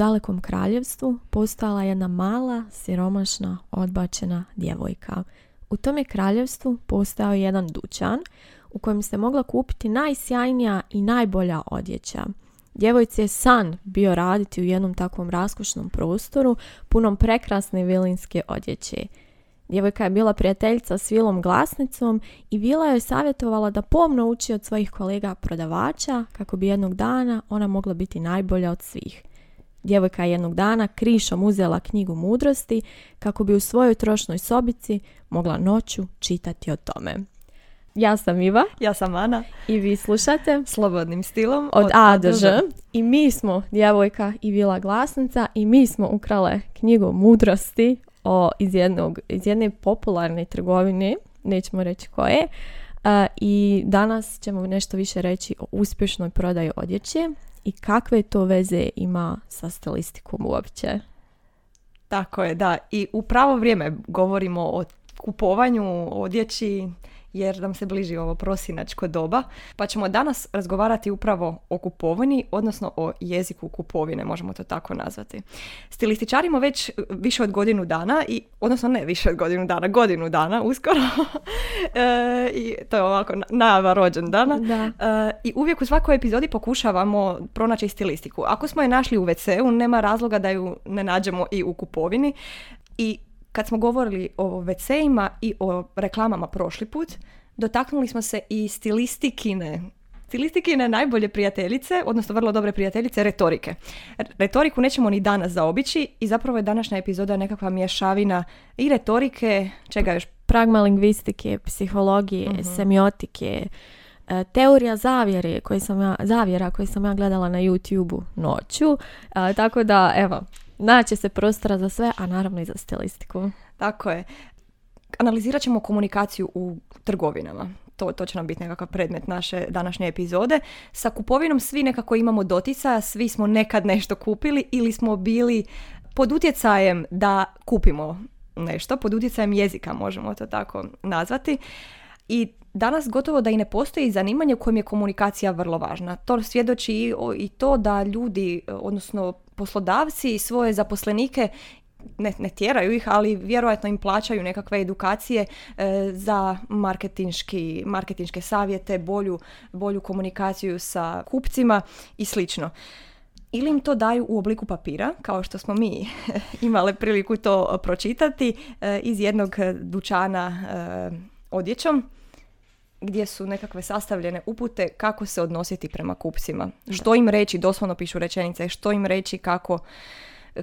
dalekom kraljevstvu postojala jedna mala, siromašna, odbačena djevojka. U tom je kraljevstvu postojao jedan dućan u kojem se mogla kupiti najsjajnija i najbolja odjeća. Djevojci je san bio raditi u jednom takvom raskošnom prostoru punom prekrasne vilinske odjeće. Djevojka je bila prijateljica s Vilom Glasnicom i Vila je savjetovala da pomno uči od svojih kolega prodavača kako bi jednog dana ona mogla biti najbolja od svih. Djevojka je jednog dana krišom uzela knjigu mudrosti kako bi u svojoj trošnoj sobici mogla noću čitati o tome. Ja sam Iva. Ja sam Ana. I vi slušate Slobodnim stilom od, A do Ž. I mi smo djevojka i Vila Glasnica i mi smo ukrale knjigu mudrosti o, iz, jednog, iz jedne popularne trgovine, nećemo reći koje. I danas ćemo nešto više reći o uspješnoj prodaji odjeće i kakve to veze ima sa stilistikom uopće. Tako je, da. I u pravo vrijeme govorimo o kupovanju odjeći, jer nam se bliži ovo prosinačko doba, pa ćemo danas razgovarati upravo o kupovini, odnosno o jeziku kupovine, možemo to tako nazvati. Stilističarimo već više od godinu dana, i, odnosno ne više od godinu dana, godinu dana uskoro. e, I to je ovako najava rođendana. Da. E, I uvijek u svakoj epizodi pokušavamo pronaći stilistiku. Ako smo je našli u WC-u, nema razloga da ju ne nađemo i u kupovini. I kad smo govorili o WC-ima i o reklamama prošli put, dotaknuli smo se i stilistikine stilistikine najbolje prijateljice, odnosno vrlo dobre prijateljice, retorike. Retoriku nećemo ni danas zaobići i zapravo je današnja epizoda nekakva mješavina i retorike, čega još? Pragmalingvistike, psihologije, uh semiotike, e, teorija zavjere koje sam ja, zavjera koje sam ja gledala na YouTube-u noću. E, tako da, evo, naće se prostora za sve, a naravno i za stilistiku. Tako je. Analizirat ćemo komunikaciju u trgovinama. To, to će nam biti nekakav predmet naše današnje epizode. Sa kupovinom svi nekako imamo doticaja, svi smo nekad nešto kupili ili smo bili pod utjecajem da kupimo nešto, pod utjecajem jezika možemo to tako nazvati. I danas gotovo da i ne postoji zanimanje u kojem je komunikacija vrlo važna. To svjedoči i to da ljudi, odnosno poslodavci svoje zaposlenike ne, ne tjeraju ih, ali vjerojatno im plaćaju nekakve edukacije e, za marketinške savjete, bolju, bolju komunikaciju sa kupcima i slično. Ili im to daju u obliku papira, kao što smo mi imali priliku to pročitati e, iz jednog dućana e, odjećom gdje su nekakve sastavljene upute kako se odnositi prema kupcima. Što im reći, doslovno pišu rečenice, što im reći kako,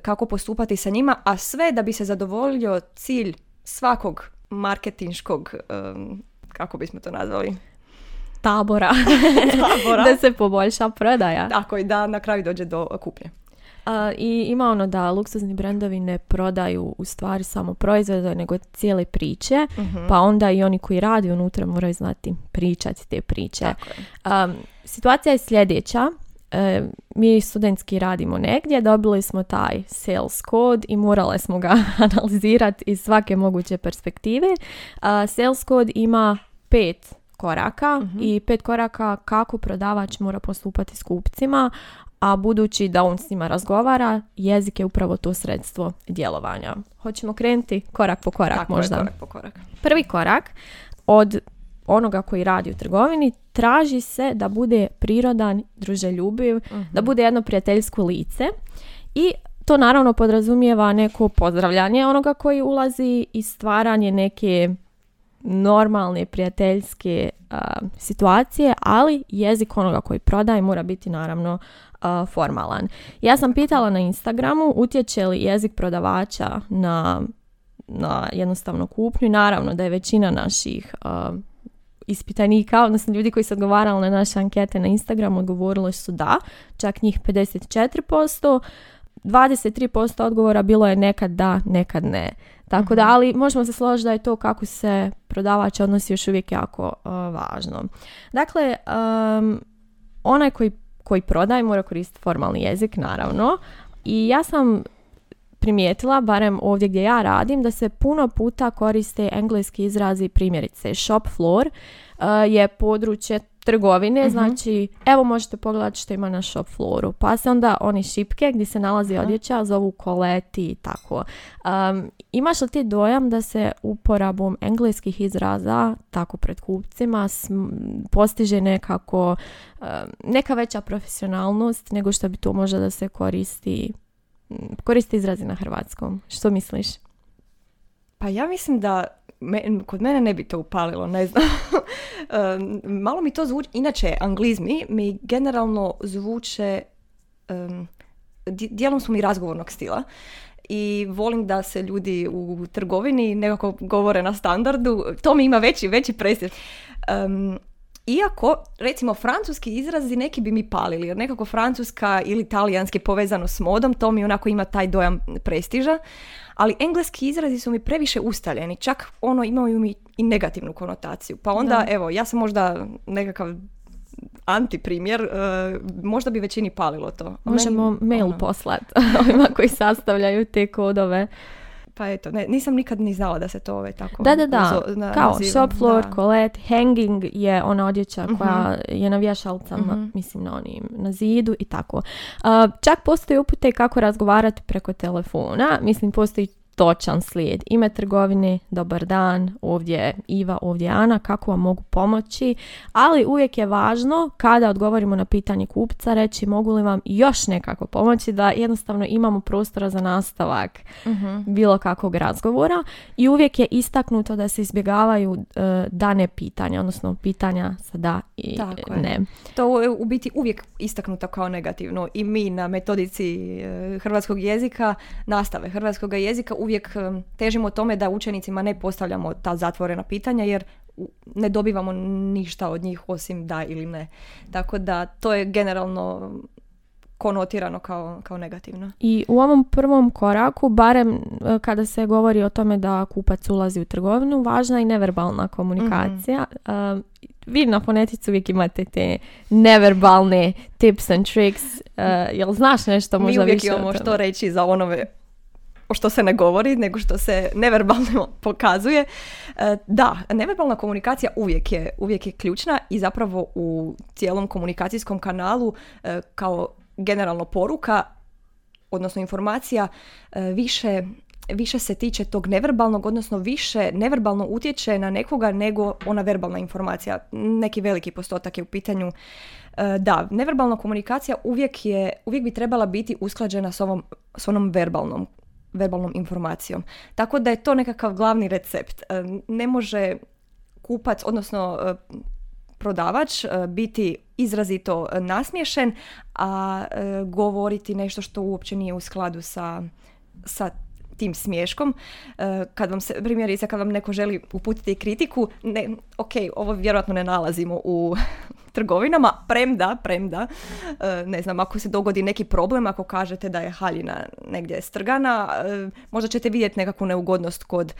kako postupati sa njima, a sve da bi se zadovoljio cilj svakog marketinškog, kako bismo to nazvali, tabora, tabora. da se poboljša prodaja. Tako i da na kraju dođe do kuplje. I ima ono da luksuzni brendovi ne prodaju u stvari samo proizvode, nego cijele priče, mhm. pa onda i oni koji radi unutra moraju znati pričati te priče. Um, situacija je sljedeća. E, mi studentski radimo negdje, dobili smo taj sales code i morali smo ga analizirati iz svake moguće perspektive. sales code ima pet koraka mhm. i pet koraka kako prodavač mora postupati s kupcima, a budući da on s njima razgovara, jezik je upravo to sredstvo djelovanja. Hoćemo krenuti korak po korak Tako možda. Je, korak po korak. Prvi korak od onoga koji radi u trgovini traži se da bude prirodan, druželjubiv, uh da bude jedno prijateljsko lice i to naravno podrazumijeva neko pozdravljanje onoga koji ulazi i stvaranje neke normalne prijateljske situacije, ali jezik onoga koji prodaje mora biti naravno formalan. Ja sam pitala na Instagramu utječe li jezik prodavača na, na jednostavno kupnju naravno da je većina naših ispitanika, odnosno ljudi koji su odgovarali na naše ankete na Instagramu odgovorili su da, čak njih 54%, 23% odgovora bilo je nekad da, nekad ne. Tako da, mhm. ali možemo se složiti da je to kako se prodavač odnosi još uvijek jako važno. Dakle, um, onaj koji koji prodaje mora koristiti formalni jezik, naravno. I ja sam primijetila, barem ovdje gdje ja radim, da se puno puta koriste engleski izrazi primjerice shop floor uh, je područje trgovine, znači evo možete pogledati što ima na shop floru. Pa se onda oni šipke gdje se nalazi odjeća zovu koleti i tako. Um, imaš li ti dojam da se uporabom engleskih izraza tako pred kupcima postiže nekako neka veća profesionalnost nego što bi to možda da se koristi koristi izrazi na hrvatskom. Što misliš? Pa ja mislim da kod mene ne bi to upalilo, ne znam. Malo mi to zvuči, inače anglizmi mi generalno zvuče, um, dijelom su mi razgovornog stila i volim da se ljudi u trgovini nekako govore na standardu, to mi ima veći, veći prestiž. Um, iako, recimo, francuski izrazi neki bi mi palili, jer nekako francuska ili talijanski povezano s modom, to mi onako ima taj dojam prestiža, ali engleski izrazi su mi previše ustaljeni, čak ono imaju mi i negativnu konotaciju. Pa onda, evo, ja sam možda nekakav antiprimjer, uh, možda bi većini palilo to. Možemo mail ono... poslati ovima koji sastavljaju te kodove. Pa eto, ne, nisam nikad ni znala da se to ove tako Da, da, da. Kao shop floor, colette, hanging je ona odjeća mhm. koja je na vješalcama, mhm. mislim na onim, na zidu i tako. Uh, čak postoji upute kako razgovarati preko telefona. Mislim, postoji točan slijed. Ime trgovine, dobar dan, ovdje je Iva, ovdje je Ana, kako vam mogu pomoći, ali uvijek je važno kada odgovorimo na pitanje kupca reći mogu li vam još nekako pomoći da jednostavno imamo prostora za nastavak uh bilo kakvog razgovora i uvijek je istaknuto da se izbjegavaju uh, dane pitanja, odnosno pitanja sa da i ne. To je u biti uvijek istaknuto kao negativno i mi na metodici uh, hrvatskog jezika, nastave hrvatskog jezika uvijek težimo tome da učenicima ne postavljamo ta zatvorena pitanja jer ne dobivamo ništa od njih osim da ili ne. Tako da to je generalno konotirano kao, kao negativno. I u ovom prvom koraku, barem e, kada se govori o tome da kupac ulazi u trgovinu, važna je i neverbalna komunikacija. mm vi na fonetici uvijek imate te neverbalne tips and tricks. Uh, jel znaš nešto možda Mi uvijek više imamo što reći za onove što se ne govori, nego što se neverbalno pokazuje. E, da, neverbalna komunikacija uvijek je, uvijek je ključna i zapravo u cijelom komunikacijskom kanalu e, kao generalno poruka, odnosno informacija, e, više više se tiče tog neverbalnog, odnosno više neverbalno utječe na nekoga nego ona verbalna informacija. Neki veliki postotak je u pitanju. Da, neverbalna komunikacija uvijek, je, uvijek bi trebala biti usklađena s, ovom, s onom verbalnom verbalnom informacijom. Tako da je to nekakav glavni recept. E, ne može kupac, odnosno e, prodavač e, biti izrazito nasmješen, a govoriti nešto što uopće nije u skladu sa, sa tim smješkom. Kad vam se, primjerice, kad vam neko želi uputiti kritiku, ne, ok, ovo vjerojatno ne nalazimo u trgovinama, premda, premda, e, ne znam, ako se dogodi neki problem, ako kažete da je haljina negdje strgana, e, možda ćete vidjeti nekakvu neugodnost kod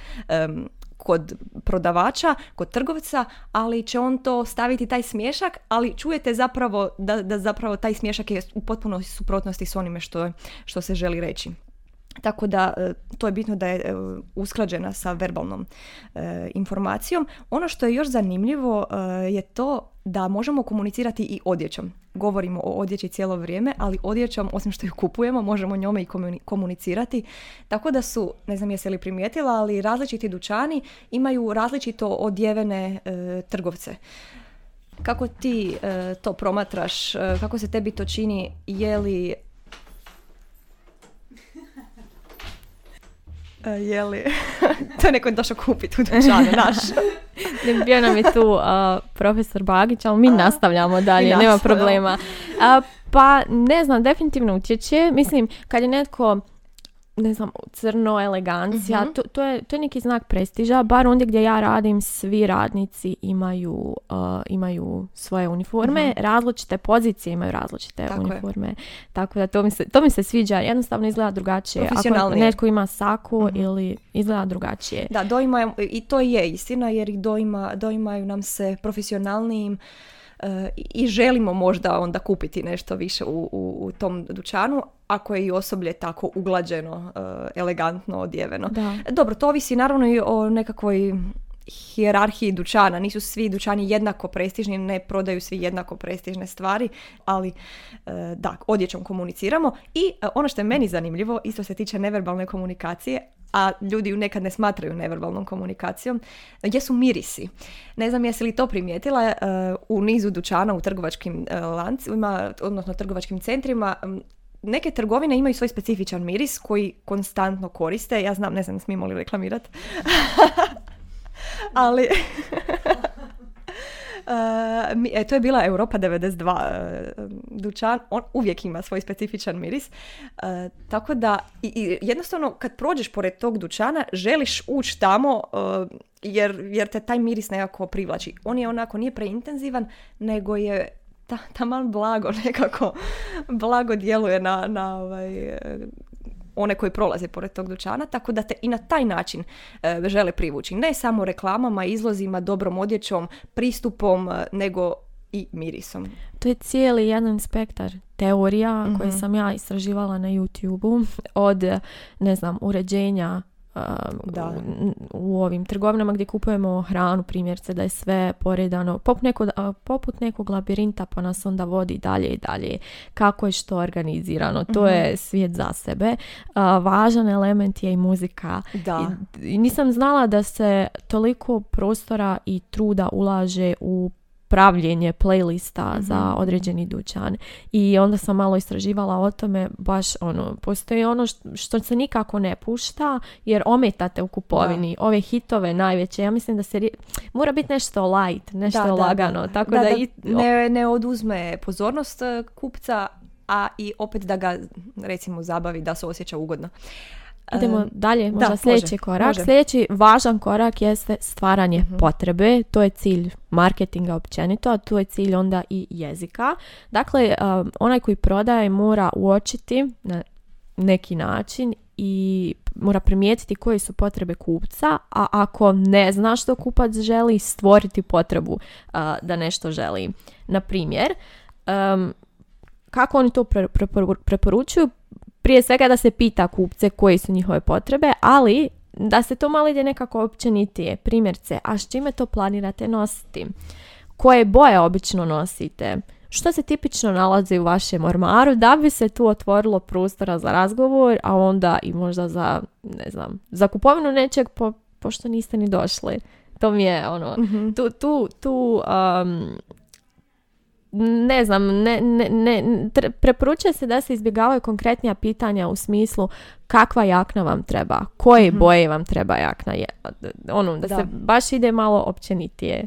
kod prodavača, kod trgovca, ali će on to staviti taj smješak, ali čujete zapravo da, da zapravo taj smješak je u potpunoj suprotnosti s onime što, što se želi reći. Tako da e, to je bitno da je e, usklađena sa verbalnom e, informacijom. Ono što je još zanimljivo je to da možemo komunicirati i odjećom. Govorimo o odjeći cijelo vrijeme, ali odjećom, osim što ju kupujemo, možemo njome i komunicirati. Tako da su, ne znam jesi li primijetila, ali različiti dućani imaju različito odjevene trgovce. Kako ti to promatraš, kako se tebi to čini, je li E, je li... to je neko došao kupiti u dućanu naš. Bio nam je tu profesor Bagić, ali mi nastavljamo dalje, nema problema. pa ne znam, definitivno utječe. Mislim, kad je netko ne znam, crno, elegancija, mhm. to, to, je, to je neki znak prestiža, bar ondje gdje ja radim, svi radnici imaju, uh, imaju svoje uniforme, uh različite pozicije imaju različite uniforme, tako da to mi, se, to mi se sviđa, jednostavno izgleda drugačije. Ako netko ima saku uh ili izgleda drugačije. Da, doima, i to je istina, jer doima, doimaju nam se profesionalnijim i želimo možda onda kupiti nešto više u, u, u tom dućanu, ako je i osoblje tako uglađeno, uh, elegantno odjeveno. Da. Dobro, to ovisi naravno i o nekakvoj hijerarhiji dućana. Nisu svi dućani jednako prestižni, ne prodaju svi jednako prestižne stvari, ali e, da, odjećom komuniciramo. I e, ono što je meni zanimljivo, isto se tiče neverbalne komunikacije, a ljudi ju nekad ne smatraju neverbalnom komunikacijom, jesu mirisi. Ne znam jesi li to primijetila, e, u nizu dućana u trgovačkim lancima, odnosno trgovačkim centrima, neke trgovine imaju svoj specifičan miris koji konstantno koriste. Ja znam, ne znam, smijemo li reklamirati. Ali... Uh, e, to je bila Europa 92 uh, dućan, on uvijek ima svoj specifičan miris. Uh, tako da, i, i, jednostavno kad prođeš pored tog dućana, želiš ući tamo jer, jer te taj miris nekako privlači. On je onako, nije preintenzivan, nego je ta, taman blago nekako, blago djeluje na, na ovaj, one koji prolaze pored tog dućana, tako da te i na taj način e, žele privući. Ne samo reklamama, izlozima, dobrom odjećom, pristupom, e, nego i mirisom. To je cijeli jedan spektar teorija mm koje sam ja istraživala na YouTube-u od, ne znam, uređenja da. U, ovim trgovinama gdje kupujemo hranu, primjerce da je sve poredano poput, neko, poput nekog labirinta pa nas onda vodi dalje i dalje. Kako je što organizirano, to mhm. je svijet za sebe. važan element je i muzika. Da. I, nisam znala da se toliko prostora i truda ulaže u pravljenje playlista mm za određeni dućan. I onda sam malo istraživala o tome, baš ono, postoji ono što, se nikako ne pušta, jer ometate u kupovini ove hitove najveće. Ja mislim da se mora biti nešto light, nešto da, lagano. Da, tako da, i... ne, ne oduzme pozornost e, kupca, a i opet da ga recimo zabavi da se osjeća ugodno. Idemo dalje, možda da, sljedeći korak. Sljedeći važan korak jeste stvaranje mhm. potrebe. To je cilj marketinga općenito, a tu je cilj onda i jezika. Dakle, onaj koji prodaje mora uočiti na neki način i mora primijetiti koje su potrebe kupca, a ako ne zna što kupac želi, stvoriti potrebu da nešto želi. Na primjer, kako oni to preporučuju? Prije svega da se pita kupce koje su njihove potrebe, ali da se to malo ide nekako općenitije. Primjerce, a s čime to planirate nositi? Koje boje obično nosite? Što se tipično nalazi u vašem ormaru da bi se tu otvorilo prostora za razgovor, a onda i možda za, ne znam, za kupovinu nečeg po, pošto niste ni došli. To mi je ono, mhm. tu, tu, tu um, ne znam, ne, ne, ne, preporučuje se da se izbjegavaju konkretnija pitanja u smislu kakva jakna vam treba, koje mm boje vam treba jakna, je, ono, da, se baš ide malo općenitije.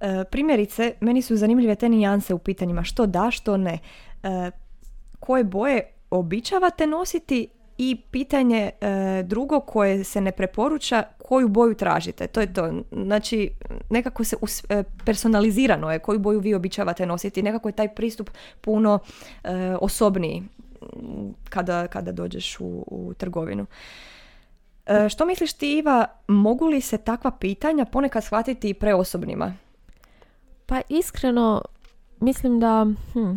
E, primjerice, meni su zanimljive te nijanse u pitanjima što da, što ne. E, koje boje običavate nositi i pitanje e, drugo koje se ne preporuča, koju boju tražite. To je to. Znači, nekako se e, personalizirano je koju boju vi običavate nositi. Nekako je taj pristup puno e, osobniji kada, kada dođeš u, u trgovinu. E, što misliš ti, Iva, mogu li se takva pitanja ponekad shvatiti preosobnima? Pa iskreno, mislim da, hm,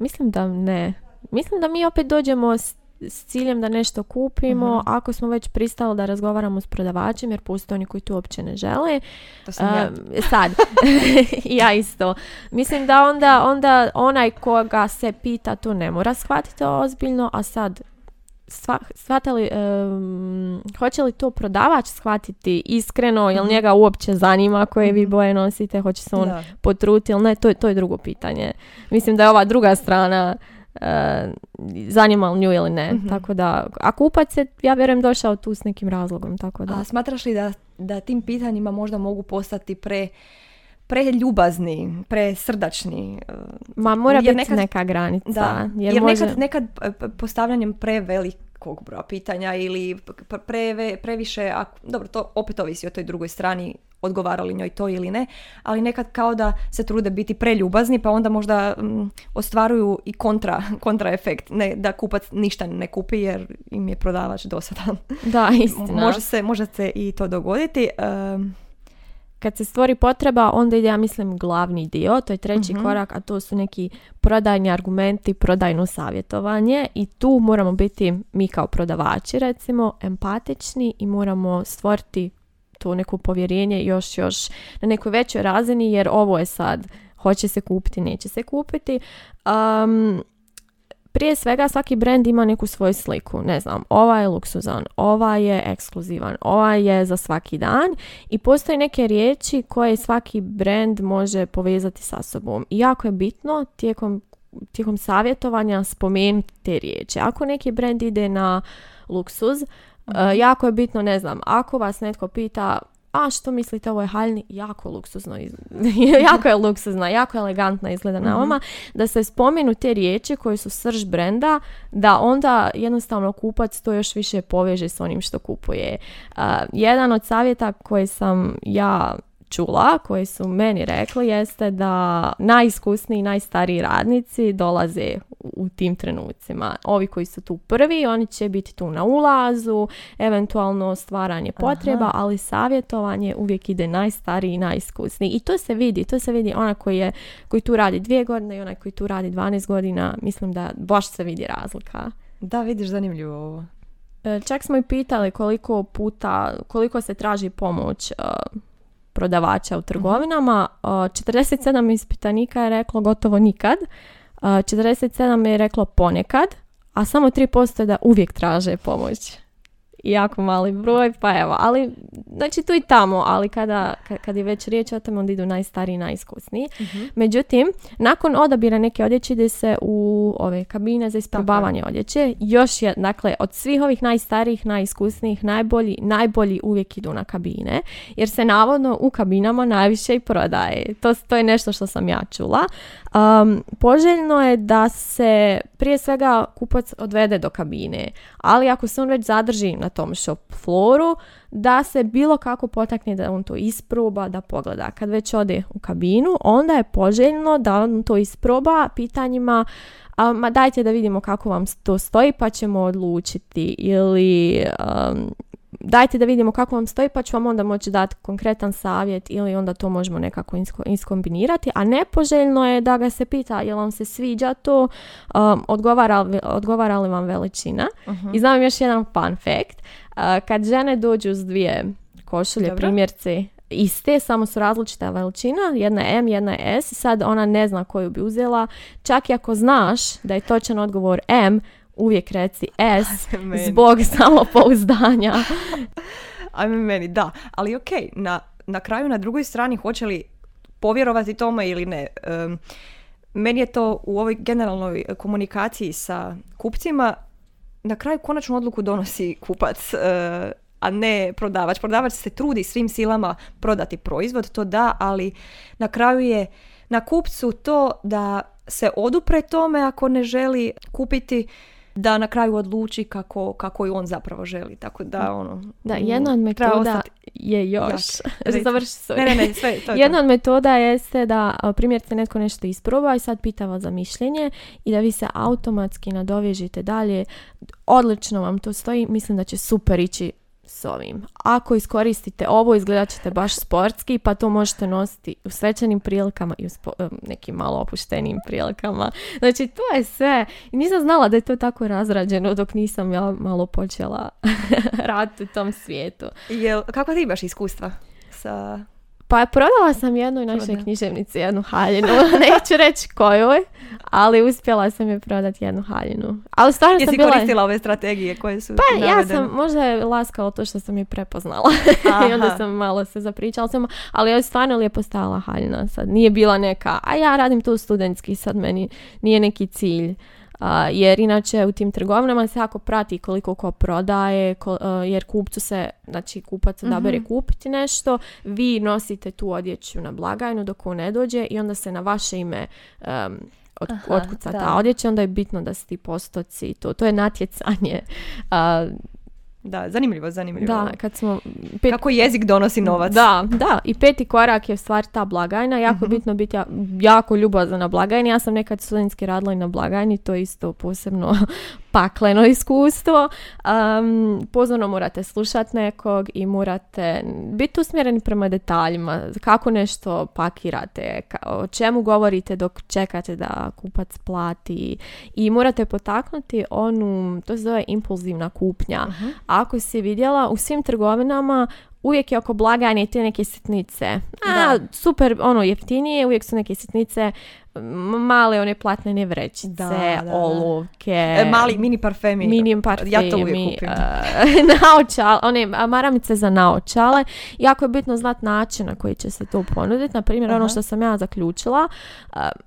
mislim da ne. Mislim da mi opet dođemo s s ciljem da nešto kupimo, mhm. ako smo već pristali da razgovaramo s prodavačem, jer postoje oni koji to uopće ne žele. To sam ja. Sad, ja isto. Mislim da onda, onda onaj koga se pita to ne mora shvatiti ozbiljno, a sad shvatili, hoće li to prodavač shvatiti iskreno, jel mhm. njega uopće zanima koje vi mhm. boje nosite, hoće se on potruti ili ne, to je, to je drugo pitanje. Mislim da je ova druga strana zanima li nju ili ne. Mhm. Tako da, a kupac je, ja vjerujem, došao tu s nekim razlogom. Tako da. A smatraš li da, da tim pitanjima možda mogu postati pre preljubazni, presrdačni. E, Ma mora biti nekad, neka granica. Da, jer, jer nekad, nekad e, postavljanjem prevelikog broja pitanja ili pre, previše, a, dobro, to opet ovisi o toj drugoj strani odgovarali njoj to ili ne, ali nekad kao da se trude biti preljubazni pa onda možda mm, ostvaruju i kontra, kontra efekt, ne, da kupac ništa ne kupi jer im je prodavač dosadan. Da, istina. može, se, može se i to dogoditi. Kad se stvori potreba, onda ide, ja mislim, glavni dio, to je treći mhm. korak, a to su neki prodajni argumenti, prodajno savjetovanje i tu moramo biti mi kao prodavači, recimo, empatični i moramo stvoriti to neko povjerenje još, još na nekoj većoj razini jer ovo je sad hoće se kupiti, neće se kupiti. Um, prije svega svaki brand ima neku svoju sliku. Ne znam, ova je luksuzan, ova je ekskluzivan, ova je za svaki dan i postoje neke riječi koje svaki brand može povezati sa sobom. I jako je bitno tijekom, tijekom savjetovanja spomenuti te riječi. Ako neki brand ide na luksuz, eh, jako je bitno, ne znam, ako vas netko pita a što mislite ovo je haljni, jako luksuzno, jako je luksuzna, jako elegantna izgleda na vama, da se spomenu te riječi koje su srž brenda, da onda jednostavno kupac to još više poveže s onim što kupuje. jedan od savjeta koji sam ja čula, koji su meni rekli, jeste da najiskusniji, najstariji radnici dolaze u tim trenucima. Ovi koji su tu prvi, oni će biti tu na ulazu, eventualno stvaranje potreba, ali savjetovanje uvijek ide najstariji i najiskusniji. I to se vidi, to se vidi ona koji, je, koji tu radi dvije godine i onaj koji tu radi 12 godina, mislim da baš se vidi razlika. Da, vidiš zanimljivo ovo. E, čak smo i pitali koliko puta, koliko se traži pomoć e, prodavača u trgovinama. 47 ispitanika je reklo gotovo nikad. 47 je reklo ponekad, a samo 3% je da uvijek traže pomoć jako mali broj, pa evo, ali znači tu i tamo, ali kada, kad je već riječ o tome, onda idu najstariji i najiskusniji. Mhm. Međutim, nakon odabira neke odjeće ide se u ove kabine za isprobavanje odjeće. Još je, dakle, od svih ovih najstarijih, najiskusnijih, najbolji, najbolji uvijek idu na kabine, jer se navodno u kabinama najviše i prodaje. To, to je nešto što sam ja čula. Um, poželjno je da se prije svega kupac odvede do kabine, ali ako se on već zadrži na tom shop floru, da se bilo kako potakne da on to isproba, da pogleda. Kad već ode u kabinu, onda je poželjno da on to isproba pitanjima a, ma dajte da vidimo kako vam to stoji pa ćemo odlučiti ili um, dajte da vidimo kako vam stoji pa ću vam onda moći dati konkretan savjet ili onda to možemo nekako iskombinirati. A nepoželjno je da ga se pita jel vam se sviđa to, um, odgovara, odgovara li vam veličina. Uh-huh. I znam još jedan fun fact. Uh, kad žene dođu s dvije košulje, Dobro. primjerci iste, samo su različita veličina, jedna je M, jedna je S, sad ona ne zna koju bi uzela, čak i ako znaš da je točan odgovor M, uvijek reci S zbog samopouzdanja. Ajme meni, da. Ali ok, na, na kraju na drugoj strani hoće li povjerovati tome ili ne. meni je to u ovoj generalnoj komunikaciji sa kupcima na kraju konačnu odluku donosi kupac, uh, a ne prodavač. Prodavač se trudi svim silama prodati proizvod, to da, ali na kraju je na kupcu to da se odupre tome ako ne želi kupiti da na kraju odluči kako, kako i on zapravo želi. Tako da, ono... Da, jedna od metoda je još... Završi ne, ne, ne, sve, to Jedna od metoda jeste da primjerite netko nešto isproba i sad pita vas za mišljenje i da vi se automatski nadovežite dalje. Odlično vam to stoji, mislim da će super ići s ovim. Ako iskoristite ovo, izgledat ćete baš sportski, pa to možete nositi u svečanim prilikama i u nekim malo opuštenim prilikama. Znači, to je sve. I nisam znala da je to tako razrađeno dok nisam ja malo počela raditi u tom svijetu. Jel, kako ti imaš iskustva sa pa prodala sam jednoj našoj književnici jednu haljinu. Neću reći kojoj, ali uspjela sam je prodati jednu haljinu. Ali stvarno sam bila... koristila ove strategije koje su Pa ja sam, možda je laskalo to što sam je prepoznala. I onda sam malo se zapričala. Sam, ali je stvarno lijepo stala haljina. Sad nije bila neka, a ja radim tu studentski, sad meni nije neki cilj jer inače u tim trgovinama se jako prati koliko ko prodaje, jer kupcu se, znači kupac odabere mm kupiti nešto, vi nosite tu odjeću na blagajnu dok on ne dođe i onda se na vaše ime um, od, otkuca ta odjeća, onda je bitno da su ti postoci, to, to je natjecanje. Da, zanimljivo, zanimljivo. Da, kad smo... Pet... Kako jezik donosi novac. Da, da. I peti korak je u stvari ta blagajna. Jako uh bitno biti jako ljubazna na blagajni. Ja sam nekad studentski radila i na blagajni, to je isto posebno pakleno iskustvo. Um, pozorno morate slušati nekog i morate biti usmjereni prema detaljima. Kako nešto pakirate, o čemu govorite dok čekate da kupac plati. I morate potaknuti onu, to se zove impulzivna kupnja. Uh-huh. Ako si vidjela u svim trgovinama uvijek je oko blagajne te neke sitnice. A, super, ono, jeftinije, uvijek su neke sitnice, male one platnene vrećice, Da, da, da. olovke. E, mali mini parfemi. Mini parfemi, Ja to uvijek kupim. e, naočale, one maramice za naočale. Jako je bitno znati način na koji će se to ponuditi. Na primjer, ono Aha. što sam ja zaključila,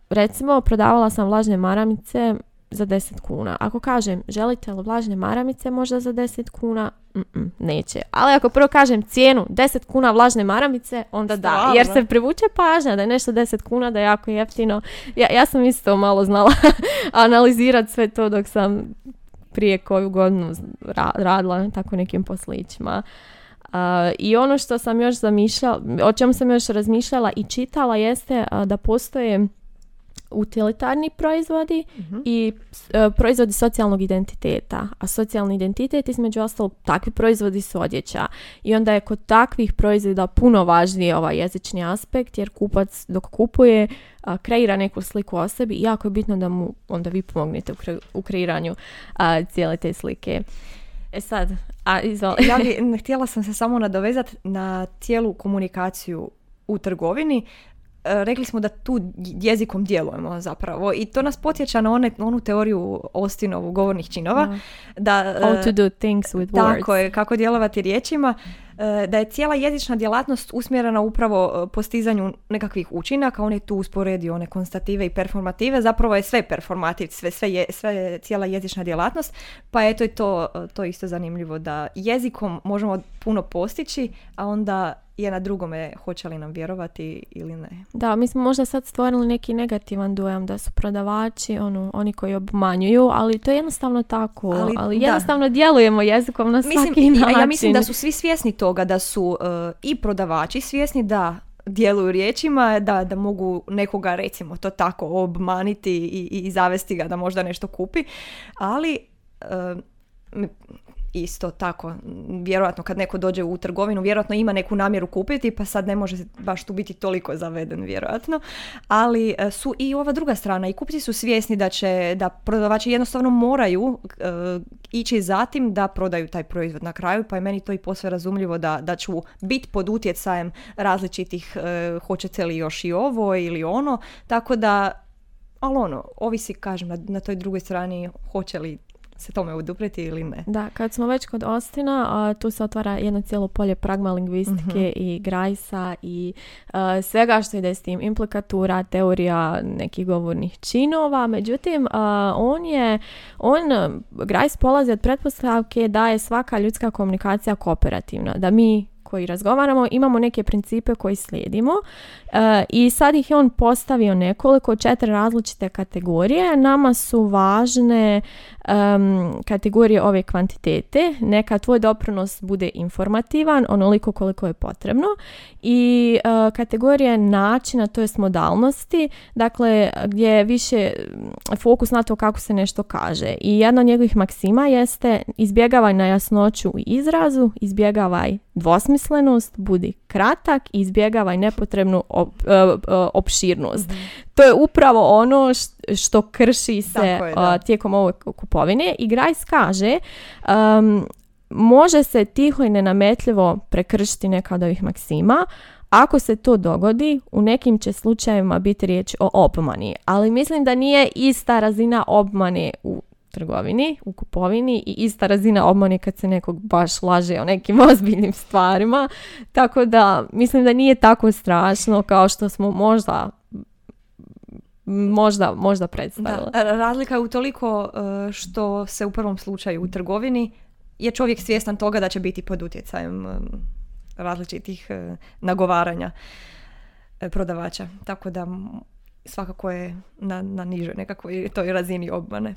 recimo, prodavala sam vlažne maramice za 10 kuna. Ako kažem, želite li vlažne maramice možda za 10 kuna, Mm-mm, neće. Ali ako prvo kažem cijenu 10 kuna vlažne maramice, onda da. Jer se privuče pažnja da je nešto 10 kuna, da je jako jeftino. Ja, ja sam isto malo znala analizirati sve to dok sam prije koju godinu ra- radila na tako nekim poslićima. Uh, I ono što sam još zamišljala, o čemu sam još razmišljala i čitala jeste uh, da postoje utilitarni proizvodi Mhm. i e, proizvodi socijalnog identiteta. A socijalni identitet između ostalog takvi proizvodi su odjeća. I onda je kod takvih proizvoda puno važniji ovaj jezični aspekt jer kupac dok kupuje a, kreira neku sliku o sebi i jako je bitno da mu onda vi pomognete u, kre- u kreiranju a, cijele te slike. E sad, a izvoli. ja bi, htjela sam se samo nadovezati na cijelu komunikaciju u trgovini. E, Rekli smo da tu jezikom djelujemo zapravo i to nas potjeća na one, onu teoriju Ostinovu govornih činova. Da, e, How to do things with words. Tako je, kako djelovati riječima, e, da je cijela jezična djelatnost usmjerena upravo postizanju nekakvih učinaka, on je tu usporedio one konstative i performative, zapravo je sve performativ, sve, sve, je, sve je cijela jezična djelatnost, pa eto i to, to isto zanimljivo da jezikom možemo puno postići, a onda je na drugome hoće li nam vjerovati ili ne. Da, mi smo možda sad stvorili neki negativan dojam da su prodavači ono, oni koji obmanjuju, ali to je jednostavno tako. Ali, Ali, da. jednostavno djelujemo jezikom na Mislim, svaki način. a ja mislim da su svi svjesni toga da su e, i prodavači svjesni da djeluju riječima, da, da mogu nekoga recimo to tako obmaniti i, i, i zavesti ga da možda nešto kupi, ali m- isto tako, vjerojatno kad neko dođe u trgovinu, vjerojatno ima neku namjeru kupiti, pa sad ne može baš tu biti toliko zaveden, vjerojatno. Ali e, su i ova druga strana, i kupci su svjesni da će, da prodavači jednostavno moraju e, ići za tim da prodaju taj proizvod na kraju, pa je meni to i posve razumljivo da, da ću biti pod utjecajem različitih, e, hoćete li još i ovo ili ono, tako da, ali ono, ovisi, kažem, na, na toj drugoj strani hoće li se tome odupreti ili ne. Da, kad smo već kod Ostina, a, tu se otvara jedno cijelo polje pragmalingvistike Mhm. i grajsa i a, svega što ide s tim, implikatura, teorija nekih govornih činova. Međutim, a, on je, on, Grajs polazi od pretpostavke da je svaka ljudska komunikacija kooperativna, da mi koji razgovaramo imamo neke principe koji slijedimo E, i sad ih je on postavio nekoliko, četiri različite kategorije. Nama su važne em, kategorije ove kvantitete. Neka tvoj doprinos bude informativan, onoliko koliko je potrebno. I e, kategorije načina, to jest modalnosti, dakle gdje je više mm, fokus na to kako se nešto kaže. I jedna od njegovih maksima jeste izbjegavaj na jasnoću u izrazu, izbjegavaj dvosmislenost, budi kratak i izbjegavaj nepotrebnu op- e, e, opširnost. To je upravo ono što krši se je, da. a, tijekom ove ku- kupovine i Grajs kaže um, može se tiho i nenametljivo prekršiti neka od ovih maksima ako se to dogodi, u nekim će slučajevima biti riječ o obmani, ali mislim da nije ista razina obmane u trgovini, u kupovini i ista razina obmane kad se nekog baš laže o nekim ozbiljnim stvarima. Tako da mislim da nije tako strašno kao što smo možda možda, možda predstavili. Razlika je utoliko e, što se u prvom slučaju u trgovini je čovjek svjestan toga da će biti pod utjecajem e, različitih e, nagovaranja prodavača. Tako da svakako je na, na nižoj nekakvoj toj razini obmane.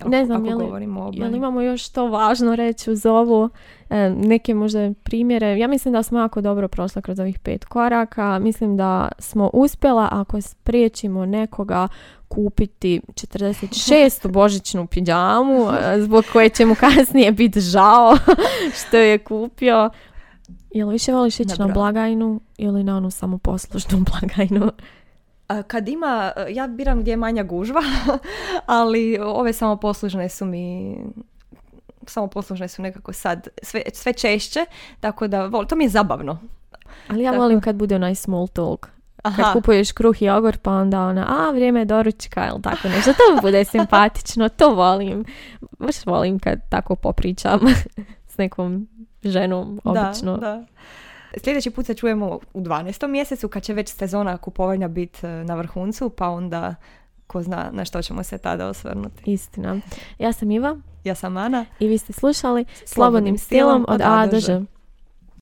Ako, Ne znam, ako je li- govorimo o Jel obmani. imamo još to važno reći uz ovu, e, neke možda primjere? Ja mislim da smo jako dobro prošli kroz ovih pet koraka. Mislim da smo uspjela ako spriječimo nekoga kupiti 46. božićnu pidžamu e, zbog koje će mu kasnije biti žao što je kupio. Jel više voliš ići na blagajnu ili na onu samoposlužnu blagajnu? Kad ima, ja biram gdje je manja gužva, ali ove samoposlužne su mi samo poslušne su nekako sad sve, sve češće, tako da vol, to mi je zabavno. Ali ja Tako. volim kad bude onaj small talk. Kad Aha, kupuješ kruh i jogurt pa onda ona, a vrijeme je doručka ili tako nešto. To mi bude simpatično, to volim. Baš volim kad tako popričam s nekom ženom, obično. Da, da. Sljedeći put se čujemo u 12. mjesecu kad će već sezona kupovanja biti e, na vrhuncu, pa onda ko zna na što ćemo se tada osvrnuti. Istina. Ja sam Iva Ja sam Ana. i vi ste slušali Slobodnim stilom od A do Ž.